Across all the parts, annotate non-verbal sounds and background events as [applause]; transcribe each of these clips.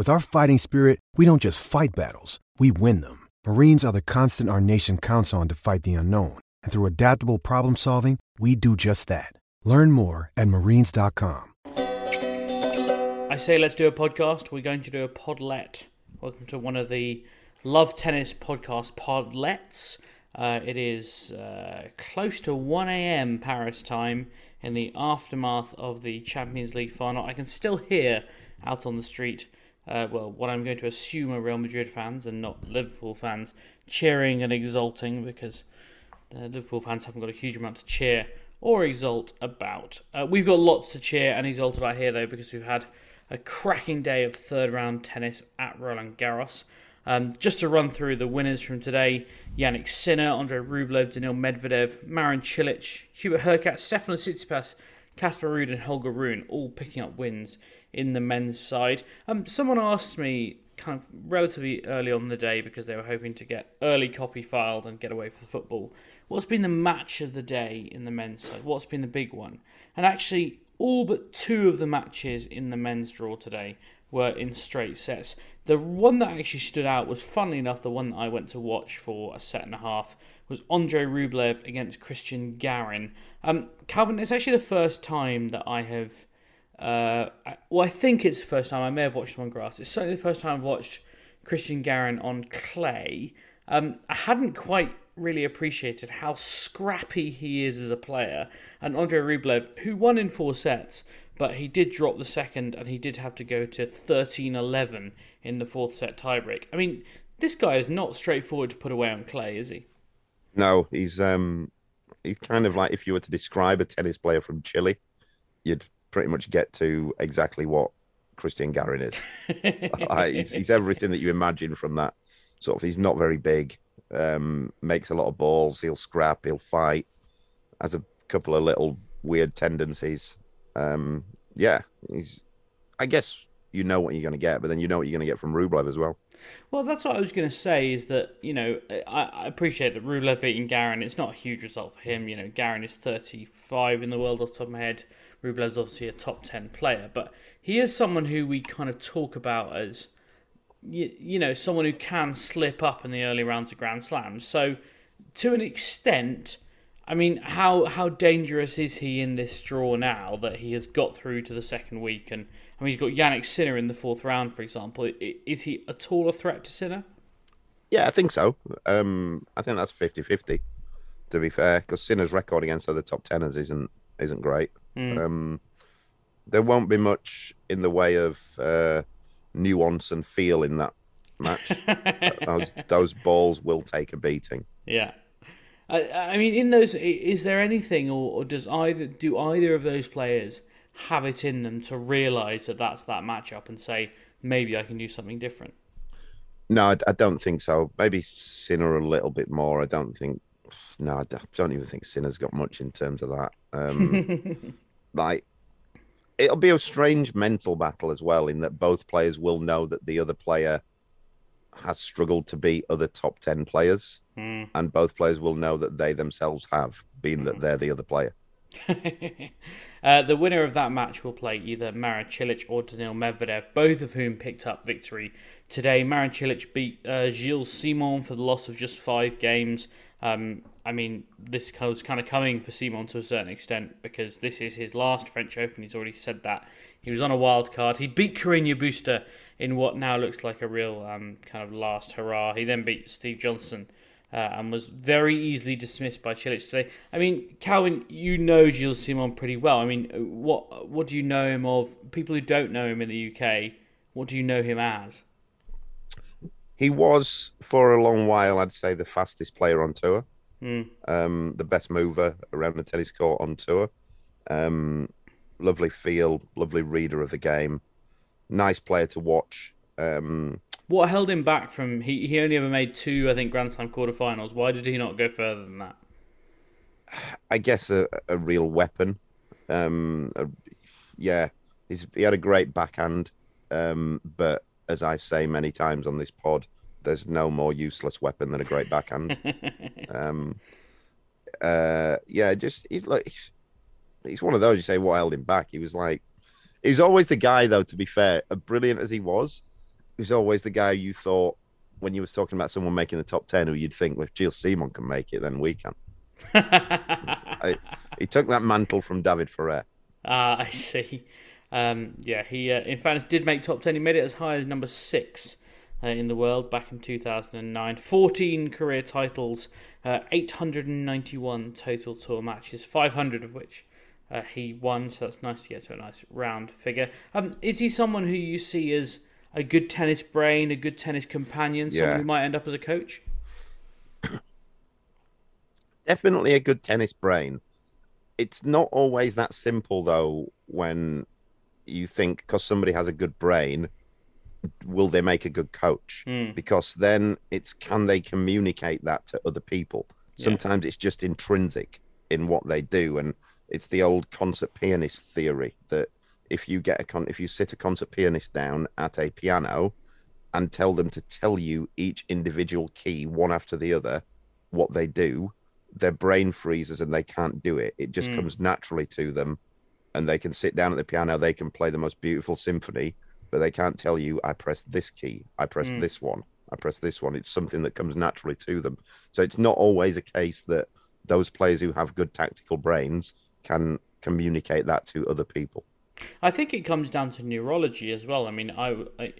With our fighting spirit, we don't just fight battles, we win them. Marines are the constant our nation counts on to fight the unknown. And through adaptable problem solving, we do just that. Learn more at marines.com. I say let's do a podcast. We're going to do a podlet. Welcome to one of the Love Tennis podcast podlets. Uh, it is uh, close to 1 a.m. Paris time in the aftermath of the Champions League final. I can still hear out on the street uh, well, what I'm going to assume are Real Madrid fans and not Liverpool fans cheering and exulting because the Liverpool fans haven't got a huge amount to cheer or exult about. Uh, we've got lots to cheer and exult about here though because we've had a cracking day of third round tennis at Roland Garros. Um, just to run through the winners from today Jannik Sinner, Andrei Rublev, Daniil Medvedev, Marin Cilic, Hubert Hurkacz, Stefanos Tsitsipas, Casper Ruud, and Holger Rune all picking up wins in the men's side. Um, someone asked me kind of relatively early on the day because they were hoping to get early copy filed and get away for the football. What's been the match of the day in the men's side? What's been the big one? And actually, all but two of the matches in the men's draw today were in straight sets. The one that actually stood out was, funnily enough, the one that I went to watch for a set and a half was Andrei Rublev against Cristian Garin. Um, Calvin, it's actually the first time that I have uh, well, I think it's the first time. I may have watched him on grass. It's certainly the first time I've watched Cristian Garin on clay. Um, I hadn't quite really appreciated how scrappy he is as a player. And Andrei Rublev, who won in four sets, but he did drop the second and he did have to go to 13 11 in the fourth set tiebreak. I mean, this guy is not straightforward to put away on clay, is he? No, he's um he's kind of like if you were to describe a tennis player from Chile, you'd pretty much get to exactly what Cristian Garin is. [laughs] he's, he's, everything that you imagine from that sort of. He's not very big, um, makes a lot of balls. He'll scrap, he'll fight. Has a couple of little weird tendencies. Um, yeah, he's. I guess you know what you're going to get, but then you know what you're going to get from Rublev as well. Well, that's what I was going to say. Is that you know I, I appreciate that Rublev beating Garin. It's not a huge result for him. You know, Garin is 35 in the world off the top of my head. Rublev's obviously a top 10 player, but he is someone who we kind of talk about as, you, you know, someone who can slip up in the early rounds of Grand Slams. So, to an extent, I mean, how how dangerous is he in this draw now that he has got through to the second week? And I mean, he's got Jannik Sinner in the fourth round, for example. Is he at all a threat to Sinner? Yeah, I think so. Um, I think that's 50 50, to be fair, because Sinner's record against other top tenors isn't isn't great. Mm. Um, there won't be much in the way of uh, nuance and feel in that match. [laughs] those, those, balls will take a beating. Yeah. I, I mean, in those, is there anything, or, or, does either do either of those players have it in them to realise that that's that matchup and say maybe I can do something different? No, I, I don't think so. Maybe Sinner a little bit more. I don't think. No, I don't even think Sinner's got much in terms of that. Um, [laughs] like it'll be a strange mental battle as well, in that both players will know that the other player has struggled to beat other top 10 players, mm. and both players will know that they themselves have, being mm. that hmm. they're the other player. [laughs] uh, the winner of that match will play either Marin Cilic or Daniil Medvedev, both of whom picked up victory today. Marin Cilic beat uh, Gilles Simon for the loss of just five games. Um, I mean, this was kind of coming for Simon to a certain extent because this is his last French Open. He's already said that. He was on a wild card. He beat Carreño Busta in what now looks like a real um, kind of last hurrah. He then beat Steve Johnson uh, and was very easily dismissed by Cilic today. I mean, Calvin, you know Gilles Simon pretty well. I mean, what what do you know him of? People who don't know him in the UK, what do you know him as? He was for a long while, I'd say, the fastest player on tour, mm. um, the best mover around the tennis court on tour. Um, lovely feel, lovely reader of the game, nice player to watch. Um, what held him back from? He he only ever made two, I think, Grand Slam quarterfinals. Why did he not go further than that? I guess a, a real weapon. Um, a, yeah, he's, he had a great backhand, um, but as I say many times on this pod, there's no more useless weapon than a great backhand. [laughs] um, uh, yeah, just he's like he's, he's, one of those. You say what held him back? He was like he was always the guy, though. To be fair, brilliant as he was, was always the guy you thought when you was talking about someone making the top ten, who you'd think, well, if Gilles Simon can make it, then we can. [laughs] I, he took that mantle from David Ferrer. Ah, uh, I see. Um, yeah, he uh, in fact did make top 10. He made it as high as number six uh, in the world back in 2009. 14 career titles, uh, 891 total tour matches, 500 of which uh, he won. So that's nice to get to a nice round figure. Um, is he someone who you see as a good tennis brain, a good tennis companion, someone yeah. who might end up as a coach? [clears throat] Definitely a good tennis brain. It's not always that simple though when you think because somebody has a good brain, will they make a good coach? Mm. Because then it's can they communicate that to other people? Yeah. Sometimes it's just intrinsic in what they do, and it's the old concert pianist theory that if you get a con- if you sit a concert pianist down at a piano and tell them to tell you each individual key one after the other what they do their brain freezes and they can't do it it just mm. comes naturally to them and they can sit down at the piano, they can play the most beautiful symphony, but they can't tell you, I press this key, I press mm. this one, I press this one. It's something that comes naturally to them. So it's not always a case that those players who have good tactical brains can communicate that to other people. I think it comes down to neurology as well. I mean, I, I,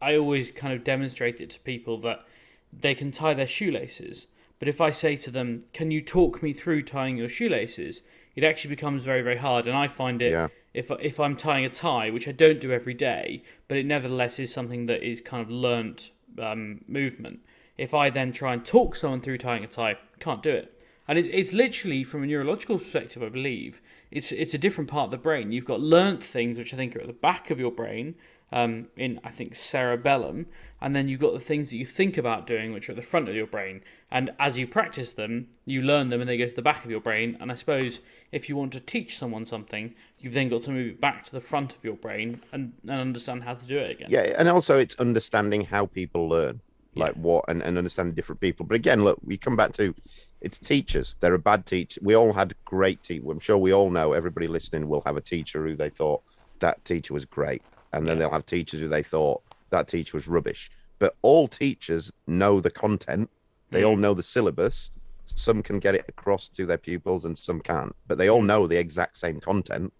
I always kind of demonstrate it to people that they can tie their shoelaces. But if I say to them, Can you talk me through tying your shoelaces? it actually becomes very very hard. And I find it yeah. if if I'm tying a tie, which I don't do every day, but it nevertheless is something that is kind of learnt um, movement. If I then try and talk someone through tying a tie, can't do it. And it's it's literally from a neurological perspective, I believe. It's it's a different part of the brain. You've got learnt things which I think are at the back of your brain, um, in I think cerebellum, and then you've got the things that you think about doing, which are at the front of your brain. And as you practice them, you learn them, and they go to the back of your brain. And I suppose if you want to teach someone something, you've then got to move it back to the front of your brain and, and understand how to do it again. Yeah, and also it's understanding how people learn, like yeah. what, and, and understanding different people. But again, look, we come back to it's teachers. They're a bad teacher. We all had great teachers. I'm sure we all know. Everybody listening will have a teacher who they thought that teacher was great and then yeah. they'll have teachers who they thought that teacher was rubbish. But all teachers know the content, they mm. all know the syllabus. Some can get it across to their pupils and some can't, but they all know the exact same content.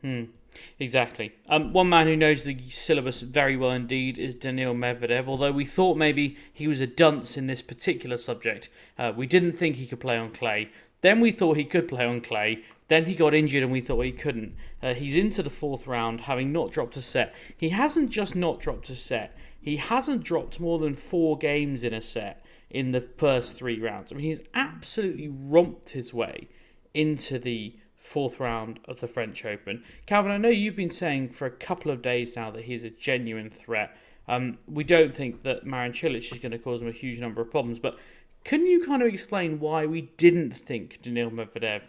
Hmm. Exactly. Um, one man who knows the syllabus very well indeed is Daniil Medvedev. Although we thought maybe he was a dunce in this particular subject, uh, we didn't think he could play on clay. Then we thought he could play on clay. Then he got injured and we thought he couldn't. Uh, he's into the fourth round, having not dropped a set. He hasn't just not dropped a set, he hasn't dropped more than four games in a set in the first three rounds. I mean, he's absolutely romped his way into the fourth round of the French Open. Calvin, I know you've been saying for a couple of days now that he's a genuine threat. Um, we don't think that Marin Cilic is going to cause him a huge number of problems, but can you kind of explain why we didn't think Daniil Medvedev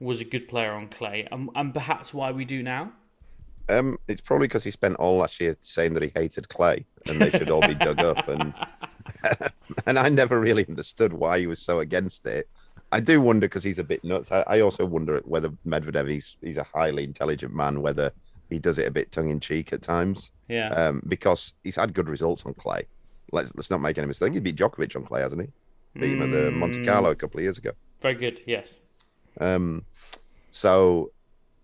was a good player on clay, and, and perhaps why we do now? Um, it's probably because he spent all last year saying that he hated clay and they should all be dug up, and [laughs] [laughs] and I never really understood why he was so against it. I do wonder because he's a bit nuts. I, I also wonder whether Medvedev he's he's a highly intelligent man, whether he does it a bit tongue in cheek at times. Yeah. Um, because he's had good results on clay. Let's let's not make any mistake. He beat Djokovic on clay, hasn't he? Beat him at the Monte Carlo a couple of years ago. Very good. Yes. Um, so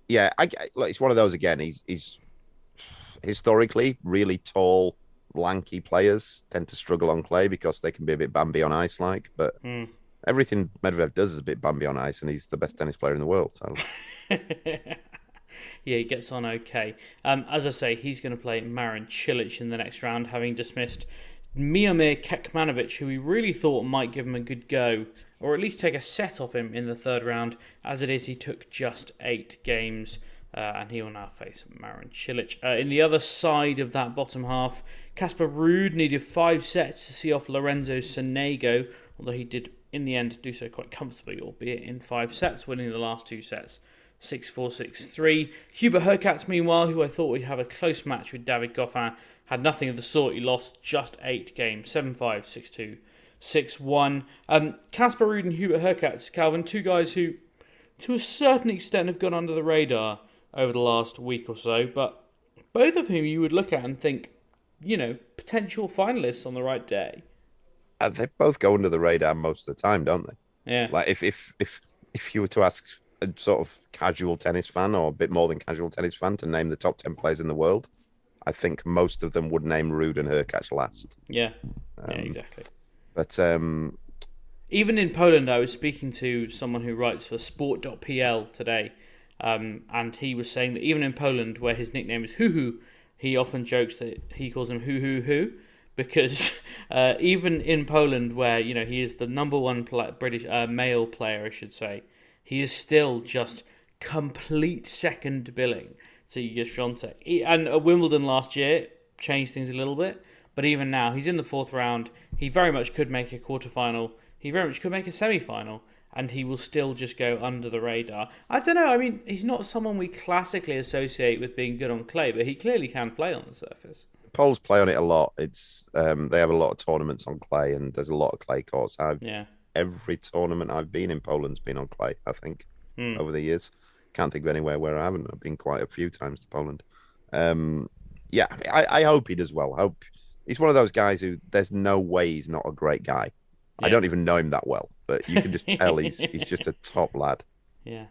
yeah, I look, it's one of those again. He's he's historically really tall, lanky players tend to struggle on clay because they can be a bit Bambi on ice like. But Mm. Everything Medvedev does is a bit Bambi on ice, and he's the best tennis player in the world. So [laughs] Yeah, he gets on okay. Um, as I say, he's going to play Marin Cilic in the next round, having dismissed Miomir Kekmanovic, who we really thought might give him a good go, or at least take a set off him in the third round. As it is, he took just eight games, uh, and he will now face Marin Cilic. Uh, in the other side of that bottom half, Casper Ruud needed five sets to see off Lorenzo Sonego, although he did in the end do so quite comfortably, albeit in five sets, winning the last two sets. 6 4 6 3. Hubert Hurkacz, meanwhile, who I thought would have a close match with David Goffin, had nothing of the sort. He lost just eight games 7 5 6 2 6 1. Um, Casper Ruud and Hubert Hurkacz, Calvin, two guys who, to a certain extent, have gone under the radar over the last week or so, but both of whom you would look at and think, you know, potential finalists on the right day. Uh, they both go under the radar most of the time, don't they? Yeah. Like if if if if you were to ask a sort of casual tennis fan or a bit more than casual tennis fan to name the top ten players in the world, I think most of them would name Ruud and Hurkacz last. Yeah. Yeah, exactly. But um, Even in Poland, I was speaking to someone who writes for Sport.pl today, um, and he was saying that even in Poland, where his nickname is Hoo Hoo, he often jokes that he calls him Hoo Hoo Hoo, because [laughs] uh, even in Poland, where you know he is the number one pla British uh, male player, I should say, he is still just complete second billing to. He- And at Wimbledon last year changed things a little bit, but even now he's in the fourth round. He very much could make a quarterfinal. He very much could make a semi-final, and he will still just go under the radar. I don't know. I mean, he's not someone we classically associate with being good on clay, but he clearly can play on the surface. Poles play on it a lot. It's um, they have a lot of tournaments on clay, and there's a lot of clay courts. I've Yeah. every tournament I've been in Poland's been on clay. I think Hmm. over the years, can't think of anywhere where I haven't. I've been quite a few times to Poland. Um, yeah, I, I hope he does well. I hope he's one of those guys who there's no way he's not a great guy. I don't even know him that well, but you can just tell he's [laughs] he's just a top lad. Yeah.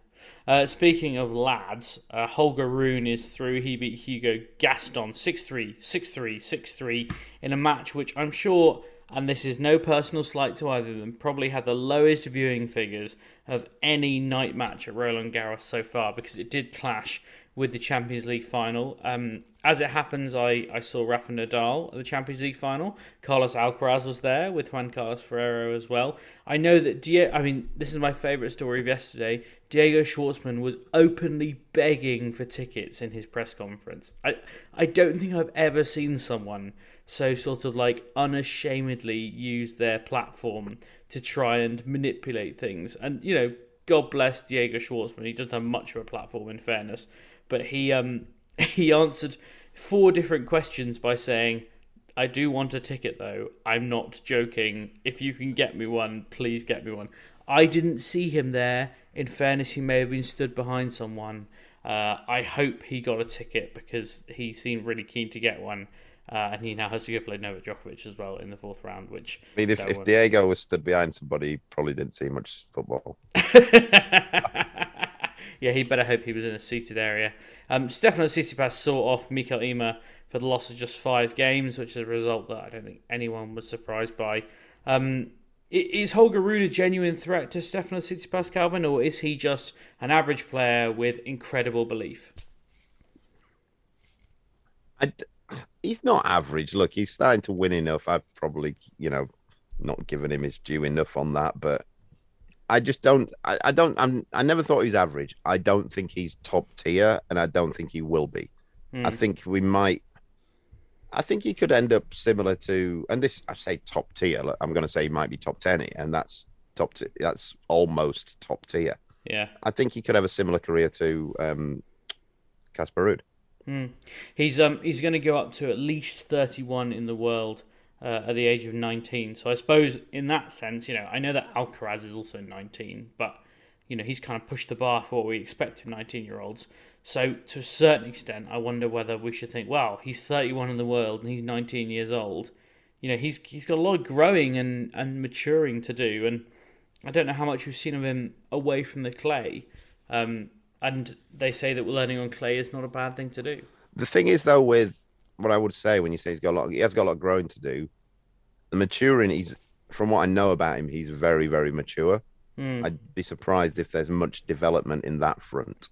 Uh, speaking of lads, uh, Holger Rune is through. He beat Hugo Gaston 6 3, 6 3, 6 3 in a match which I'm sure, and this is no personal slight to either of them, probably had the lowest viewing figures of any night match at Roland Garros so far because it did clash with the Champions League final. Um, as it happens, I, I saw Rafa Nadal at the Champions League final. Carlos Alcaraz was there with Juan Carlos Ferrero as well. I know that Die- I mean, this is my favourite story of yesterday. Diego Schwartzman was openly begging for tickets in his press conference. I I don't think I've ever seen someone so sort of like unashamedly use their platform to try and manipulate things. And you know, God bless Diego Schwartzman. He doesn't have much of a platform, in fairness, but he um [laughs] he answered four different questions by saying, "I do want a ticket, though. I'm not joking. If you can get me one, please get me one." I didn't see him there. In fairness, he may have been stood behind someone. Uh, I hope he got a ticket because he seemed really keen to get one. Uh, and he now has to go play Novak Djokovic as well in the fourth round, which I mean, if, if Diego was stood behind somebody, he probably didn't see much football. [laughs] yeah, he better hope he was in a seated area. Um, Stefano Tsitsipas saw off Mikael Ymer for the loss of just five games, which is a result that I don't think anyone was surprised by. Um, is Holger Rune a genuine threat to Stefano Tsitsipas, Calvin, or is he just an average player with incredible belief? He's not average. Look, he's starting to win enough. I've probably, you know, not given him his due enough on that, but I just don't. I, I don't. I'm. I never thought he's average. I don't think he's top tier, and I don't think he will be. I think we might. I think he could end up similar to, and this I say top tier. I'm going to say he might be top ten, and that's top. T- that's almost top tier. Yeah. I think he could have a similar career to um, Casper Ruud. He's um he's going to go up to at least 31 in the world uh, at the age of 19. So I suppose in that sense, you know, I know that Alcaraz is also 19, but you know he's kind of pushed the bar for what we expect of 19 year olds. So to a certain extent, I wonder whether we should think, well, he's 31 in the world and he's 19 years old. You know, he's he's got a lot of growing and, and maturing to do, and I don't know how much we've seen of him away from the clay. Um, and they say that learning on clay is not a bad thing to do. The thing is, though, with what I would say when you say he's got a lot, he has got a lot of growing to do. The maturing, he's from what I know about him, he's very, very mature. Mm. I'd be surprised if there's much development in that front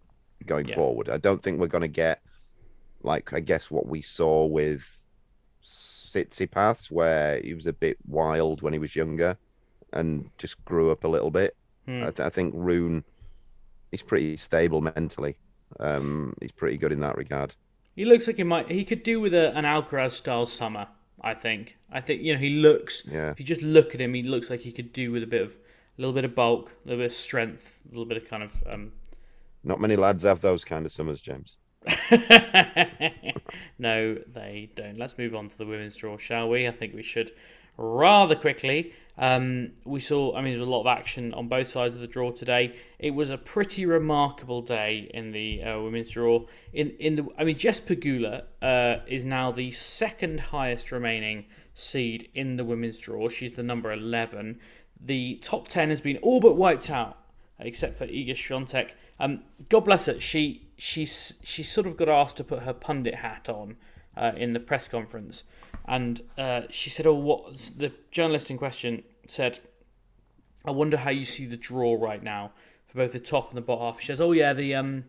going yeah. forward. I don't think we're going to get like I guess what we saw with Tsitsipas, where he was a bit wild when he was younger and just grew up a little bit. Mm. I, th- I, think Rune, he's pretty stable mentally. Um, he's pretty good in that regard. He looks like he might. He could do with a, an Alcaraz style summer. I think. I think you know he looks. Yeah. If you just look at him, he looks like he could do with a bit of a little bit of bulk, a little bit of strength, a little bit of kind of. Um... Not many lads have those kind of summers, James. [laughs] no, they don't. Let's move on to the women's draw, shall we? I think we should rather quickly. Um, we saw, I mean, there was a lot of action on both sides of the draw today. It was a pretty remarkable day in the uh, women's draw. In in the, I mean, Jess Pegula uh, is now the second highest remaining seed in the women's draw. She's the number eleven. The top 10 has been all but wiped out, except for Iga Swiatek. Um, God bless her. She she's she sort of got asked to put her pundit hat on uh, in the press conference, and uh, she said, "Oh, what?" The journalist in question said, "I wonder how you see the draw right now for both the top and the bottom half." She says, "Oh yeah, the um,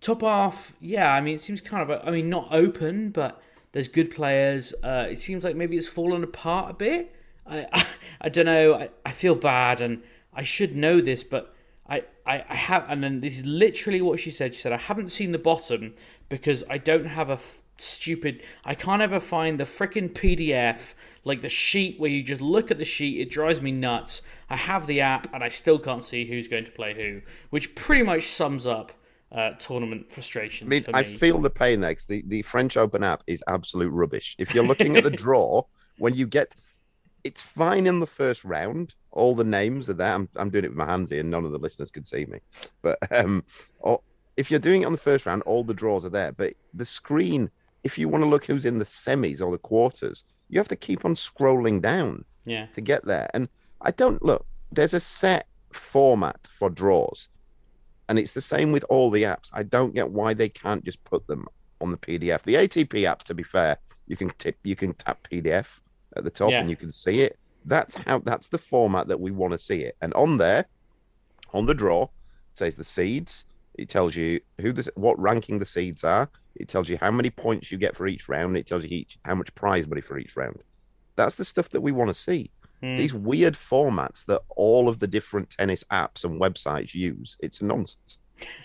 top half. Yeah, I mean, it seems kind of. I mean, not open, but." There's good players. Uh, it seems like maybe it's fallen apart a bit. I, [laughs] I, I don't know. I, I feel bad, and I should know this, but I, I, I have. And then this is literally what she said. She said, "I haven't seen the bottom because I don't have a f- stupid. I can't ever find the freaking PDF." Like the sheet where you just look at the sheet, it drives me nuts. I have the app and I still can't see who's going to play who, which pretty much sums up uh, tournament frustration. I mean, I feel the pain there because the, the French Open app is absolute rubbish. If you're looking at the [laughs] draw, when you get it's fine in the first round. All the names are there. I'm, I'm doing it with my hands here, and none of the listeners can see me. But um, or, if you're doing it on the first round, all the draws are there. But the screen, if you want to look who's in the semis or the quarters, you have to keep on scrolling down yeah. to get there. And I don't look, there's a set format for draws. And it's the same with all the apps. I don't get why they can't just put them on the PDF. The ATP app, to be fair, you can tip, you can tap PDF at the top yeah. and you can see it. That's how that's the format that we want to see it. And on there, on the draw, it says the seeds. It tells you who this what ranking the seeds are. It tells you how many points you get for each round. It tells you each how much prize money for each round. That's the stuff that we want to see. Mm. These weird formats that all of the different tennis apps and websites use. It's nonsense.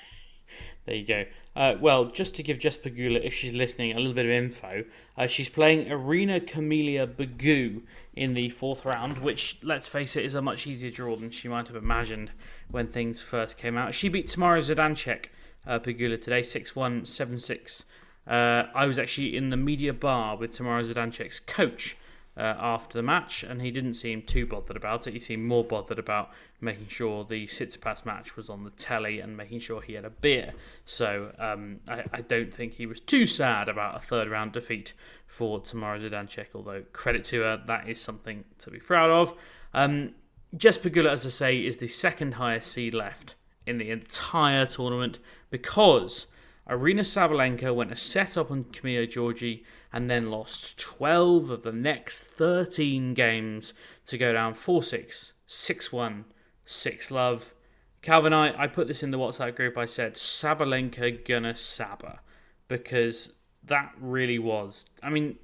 [laughs] there you go. Uh, well, just to give Jess Pegula, if she's listening, a little bit of info, uh, she's playing Irina Camelia Begu in the fourth round, which, let's face it, is a much easier draw than she might have imagined when things first came out. She beat Tamara Zidansek, uh, Pegula, today, 6 1, 7 6. Uh, I was actually in the media bar with Tamara Zidansek's coach uh, after the match, and he didn't seem too bothered about it. He seemed more bothered about making sure the Tsitsipas match was on the telly and making sure he had a beer. So um, I, I, don't think he was too sad about a third round defeat for Tamara Zidansek, although credit to her, that is something to be proud of. Um, Jess Pegula, as I say, is the second highest seed left in the entire tournament because Aryna Sabalenka went a set up on Camila Giorgi and then lost 12 of the next 13 games to go down 4 6, 6 1, 6 love. Calvin, I, I put this in the WhatsApp group. I said Sabalenka gonna Saba because that really was. I mean,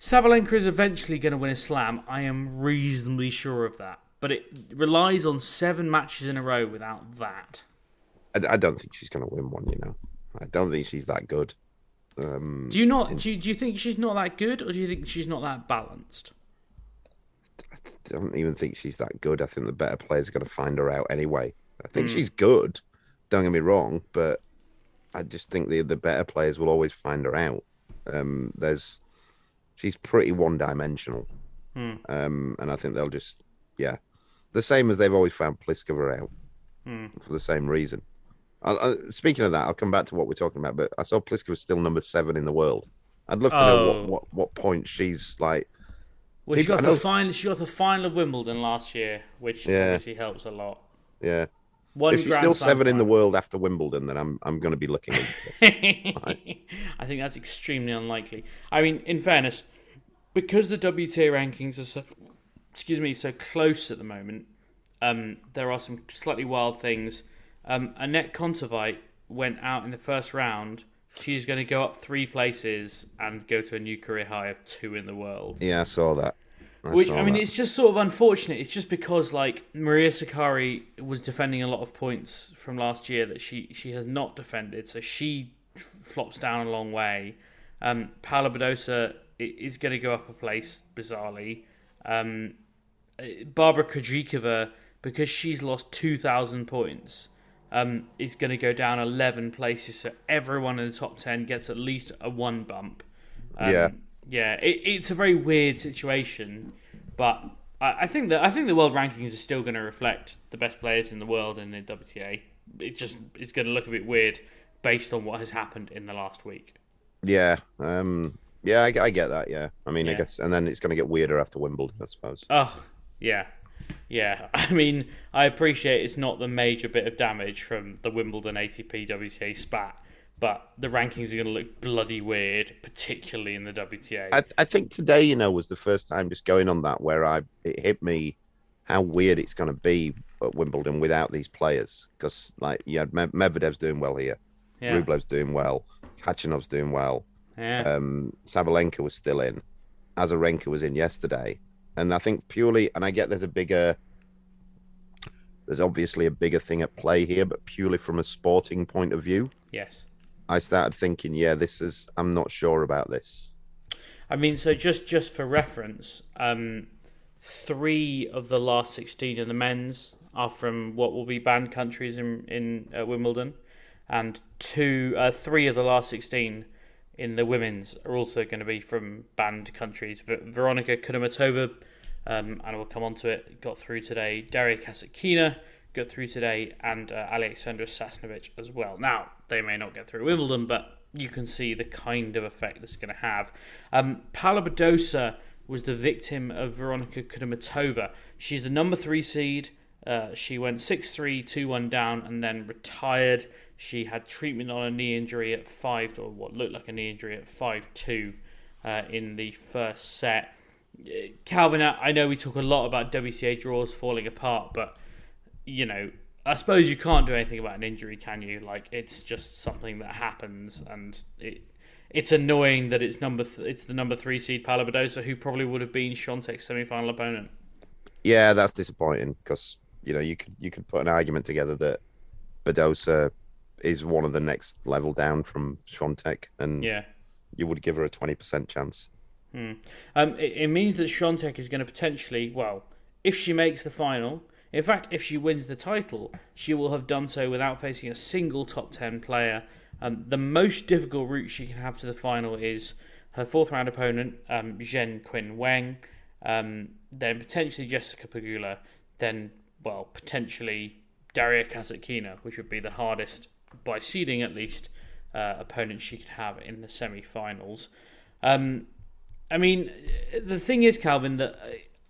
Sabalenka is eventually going to win a slam. I am reasonably sure of that. But it relies on seven matches in a row without that. I, I don't think she's going to win one, you know. I don't think she's that good. Um, do you not? In... Do you, do you think she's not that good, or do you think she's not that balanced? I don't even think she's that good. I think the better players are going to find her out anyway. I think mm. she's good. Don't get me wrong, but I just think the the better players will always find her out. Um, there's she's pretty one-dimensional, Hmm. um, and I think they'll just yeah, the same as they've always found Pliskova out Hmm. for the same reason. I, I, speaking of that, I'll come back to what we're talking about, but I saw Pliskova still number seven in the world. I'd love to know Oh. what, what, what point she's like. Well, she got the final. She got the final of Wimbledon last year, which Yeah. obviously helps a lot. Yeah, One if she's still seven in the world after Wimbledon, then I'm I'm going to be looking this. [laughs] I think that's extremely unlikely. I mean, in fairness, because the WTA rankings are so, excuse me, so close at the moment, um, there are some slightly wild things. Um, Anett Kontaveit went out in the first round. She's going to go up three places and go to a new career high of two in the world. yeah, I saw that. I Which saw I mean, that. it's just sort of unfortunate. It's just because like Maria Sakkari was defending a lot of points from last year that she she has not defended, so she flops down a long way. Um, Paula Badosa is going to go up a place bizarrely. Um, Barbara Krejcikova, because she's lost two thousand points, um, is going to go down eleven places. So everyone in the top ten gets at least a one bump. Um, Yeah. yeah. It, it's a very weird situation, but I, I think that I think the world rankings are still going to reflect the best players in the world in the WTA. It just is going to look a bit weird based on what has happened in the last week. Yeah, um, yeah, I, I get that. Yeah, I mean, I guess, and then it's going to get weirder after Wimbledon, I suppose. Oh, yeah. Yeah, [laughs] I mean, I appreciate it's not the major bit of damage from the Wimbledon ATP WTA spat, but the rankings are going to look bloody weird, particularly in the WTA. I, I think today, you know, was the first time just going on that where I it hit me how weird it's going to be at Wimbledon without these players because like you had Medvedev's doing well here, yeah. Rublev's doing well, Khachanov's doing well, yeah. um, Sabalenka was still in, Azarenka was in yesterday, and I think purely, and I get there's a bigger, there's obviously a bigger thing at play here, but purely from a sporting point of view, yes. I started thinking, yeah, this is, I'm not sure about this. I mean, so just just for reference, um, three of the last sixteen of the men's are from what will be banned countries in in uh, Wimbledon, and two, uh, three of the last sixteen in the women's are also going to be from banned countries. V- Veronika Kudermetova, um, and we'll come on to it, got through today. Daria Kasatkina got through today, and uh, Alexandra Sasnovich as well. Now they may not get through Wimbledon, but you can see the kind of effect this is going to have. Um, was the victim of Veronika Kudermetova. She's the number three seed. Uh, she went 6 3, 2 1 down, and then retired. She had treatment on a knee injury at 5, or what looked like a knee injury at 5 2 uh, in the first set. Calvin, I know we talk a lot about WTA draws falling apart, but you know, I suppose you can't do anything about an injury, can you? Like it's just something that happens, and it it's annoying that it's number th- it's the number three seed Badosa, who probably would have been Swiatek's semi-final opponent. Yeah, that's disappointing because you know you could you could put an argument together that Badosa is one of the next level down from Swiatek, and Yeah. you would give her a twenty percent chance. Um, it, it means that Swiatek is going to potentially, well, if she makes the final, in fact, if she wins the title, she will have done so without facing a single top 10 player. Um, the most difficult route she can have to the final is her fourth round opponent, um, Zhen Qin Wang, um, then potentially Jessica Pegula, then, well, potentially Daria Kasatkina, which would be the hardest, by seeding at least, uh, opponent she could have in the semi finals. Um, I mean, the thing is, Calvin, that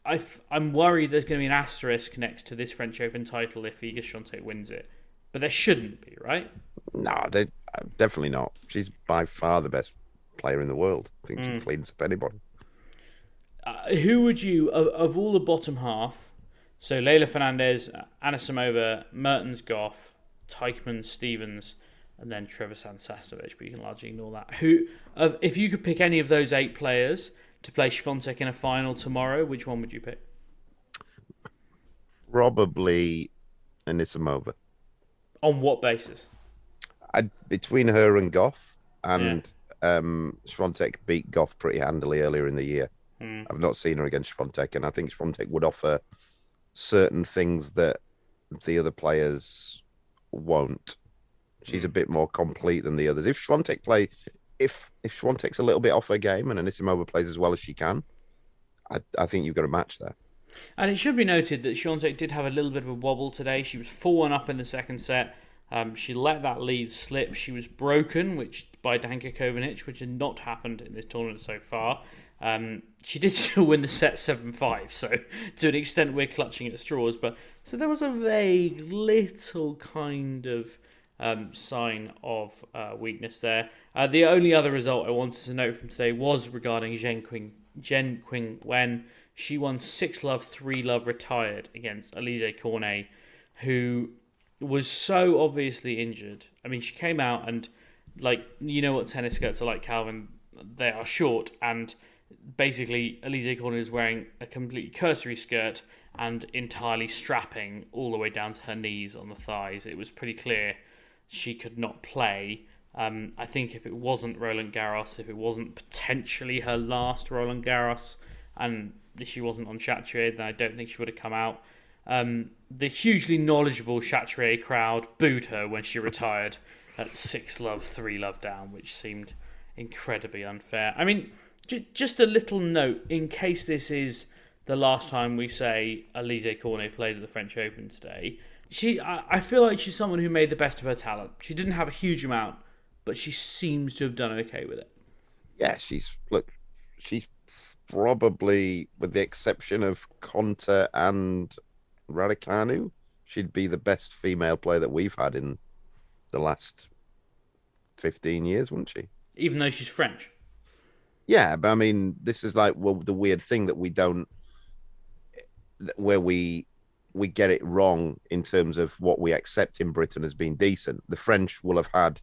I, am worried there's going to be an asterisk next to this French Open title if Iga Swiatek wins it. But there shouldn't be, right? No, they uh, definitely not. She's by far the best player in the world. I think Hmm. she cleans up anybody. Uh, who would you, of, of all the bottom half, so Leylah Fernandez, Anisimova, Mertens Gauff, Teichmann, Stevens, and then Trevisan Sasnovich, but you can largely ignore that. Who, of, if you could pick any of those eight players to play Swiatek in a final tomorrow, which one would you pick? Probably Anisimova. On what basis? I between her and Gauff, and um, Swiatek beat Gauff pretty handily earlier in the year. Hmm. I've not seen her against Swiatek, and I think Swiatek would offer certain things that the other players won't. She's a bit more complete than the others. If Swiatek play, if if takes a little bit off her game and Anisimova plays as well as she can, I, I think you've got a match there. And it should be noted that Swiatek did have a little bit of a wobble today. She was 4 1 up in the second set. Um, she let that lead slip. She was broken, which by Danka Kovinic, which had not happened in this tournament so far. Um, she did [laughs] still win the set 7 5, so to an extent we're clutching at straws. But so there was a vague little kind of um, sign of uh, weakness there. Uh, the only other result I wanted to note from today was regarding Zheng Qing, Zheng Qinwen. She won 6 love, 3 love, retired against Alizé Cornet, who was so obviously injured. I mean, she came out and, like, you know what tennis skirts are like, Calvin? They are short, and basically, Alizé Cornet is wearing a completely cursory skirt and entirely strapping all the way down to her knees on the thighs. It was pretty clear she could not play. Um, I think if it wasn't Roland Garros, if it wasn't potentially her last Roland Garros, and if she wasn't on Chatrier, then I don't think she would have come out. Um, the hugely knowledgeable Chatrier crowd booed her when she retired at six love, three love down, which seemed incredibly unfair. I mean, j- just a little note in case this is the last time we say Alizé Cornet played at the French Open today she I, I feel like she's someone who made the best of her talent. She didn't have a huge amount, but she seems to have done okay with it. Yeah, she's look, she's probably, with the exception of Konta and Raducanu, she'd be the best female player that we've had in the last fifteen years, wouldn't she? Even though she's French. Yeah, but I mean, this is like well, the weird thing that we don't, where we we get it wrong in terms of what we accept in Britain as being decent. The French will have had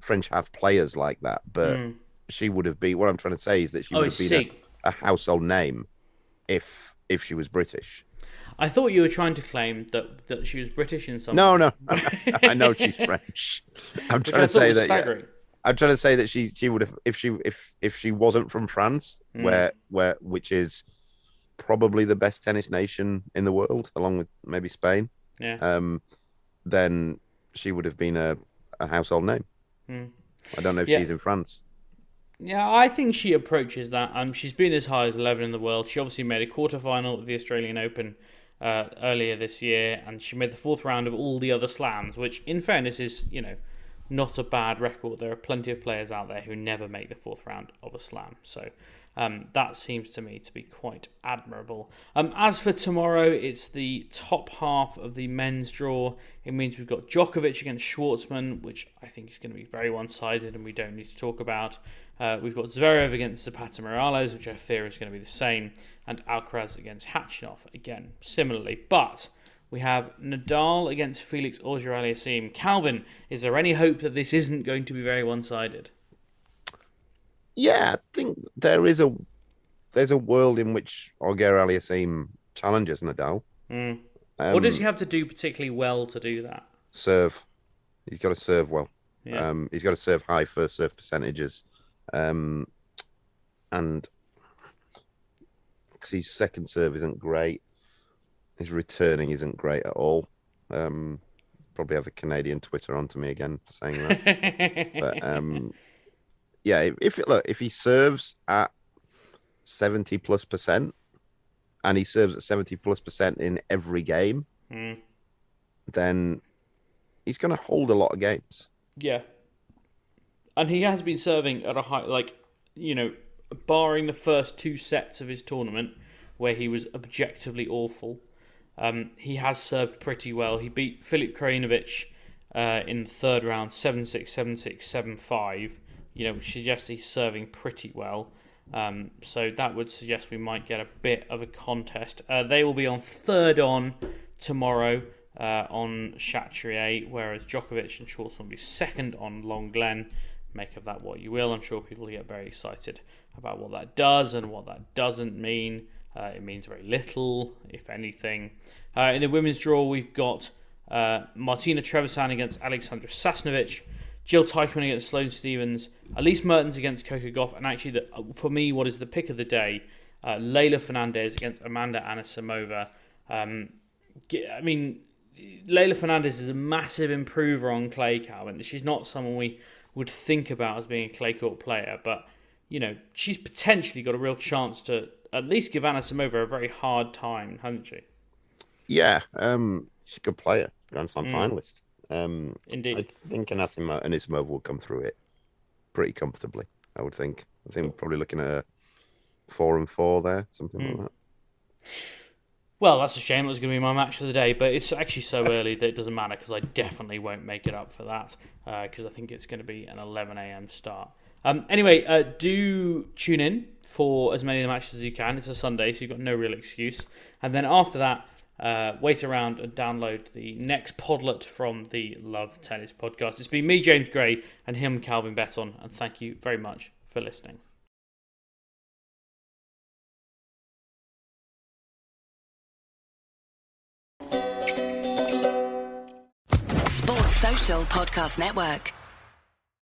French have players like that, but mm. she would have been. What I'm trying to say is that she oh, would have been a, a, household name if if she was British. I thought you were trying to claim that that she was British in some. No, no, [laughs] [laughs] I know she's French. I'm trying to say that. Yeah, I'm trying to say that she she would have if she if if she wasn't from France, mm. where where which is probably the best tennis nation in the world, along with maybe Spain. Yeah. Um, then she would have been a, a household name. Mm. I don't know if yeah. she's in France. Yeah, I think she approaches that. Um, she's been as high as 11 in the world. She obviously made a quarterfinal at the Australian Open uh, earlier this year, and she made the fourth round of all the other slams, which, in fairness, is you know not a bad record. There are plenty of players out there who never make the fourth round of a slam. So um, that seems to me to be quite admirable. Um, as for tomorrow, it's the top half of the men's draw. It means we've got Djokovic against Schwartzman, which I think is going to be very one sided and we don't need to talk about. Uh, we've got Zverev against Zapata Miralles, which I fear is going to be the same, and Alcaraz against Khachanov, again, similarly. But we have Nadal against Felix Auger-Aliassime. Calvin, is there any hope that this isn't going to be very one sided? Yeah, I think there is a there's a world in which Auger-Aliassime challenges Nadal. Mm. Um, what does he have to do particularly well to do that? Serve. He's got to serve well. Yeah. Um, he's got to serve high first serve percentages, um, and because his second serve isn't great, his returning isn't great at all. Um, probably have the Canadian Twitter onto me again for saying that. [laughs] but um, yeah, if look if he serves at seventy plus percent, and he serves at seventy plus percent in every game, mm. then he's going to hold a lot of games. Yeah, and he has been serving at a high, like you know, barring the first two sets of his tournament where he was objectively awful. Um, he has served pretty well. He beat Filip Krajinovic uh, in the third round 7 6, 7 6, 7 5 you know, suggests he's serving pretty well. Um, so that would suggest we might get a bit of a contest. Uh, they will be on third on tomorrow uh, on Chatrier, whereas Djokovic and Schwartz will be second on Lenglen. Make of that what you will. I'm sure people get very excited about what that does and what that doesn't mean. Uh, it means very little, if anything. Uh, in the women's draw, we've got uh, Martina Trevisan against Alexandra Sasnovich. Jill Teichmann against Sloane Stevens, Elise Mertens against Coco Gauff, and actually, the, for me, what is the pick of the day, uh, Leylah Fernandez against Amanda Anisimova. Um, I mean, Leylah Fernandez is a massive improver on clay, Calvin. She's not someone we would think about as being a clay court player. But you know, she's potentially got a real chance to at least give Anisimova a very hard time, hasn't she? Yeah, um, she's a good player, Grand Slam Mm. finalist. Um, Indeed. I think Anasimova, Anisimova will come through it pretty comfortably. I would think. I think we're probably looking at a four and four there, something Mm. like that. Well, that's a shame. It was going to be my match of the day, but it's actually so early that it doesn't matter because I definitely won't make it up for that because I think it's going to be an 11 a.m. start. Um, anyway, uh, do tune in for as many of the matches as you can. It's a Sunday, so you've got no real excuse. And then after that, uh, wait around and download the next podlet from the Love Tennis podcast. It's been me, James Gray, and him, Calvin Betton, and thank you very much for listening. Sports Social Podcast Network.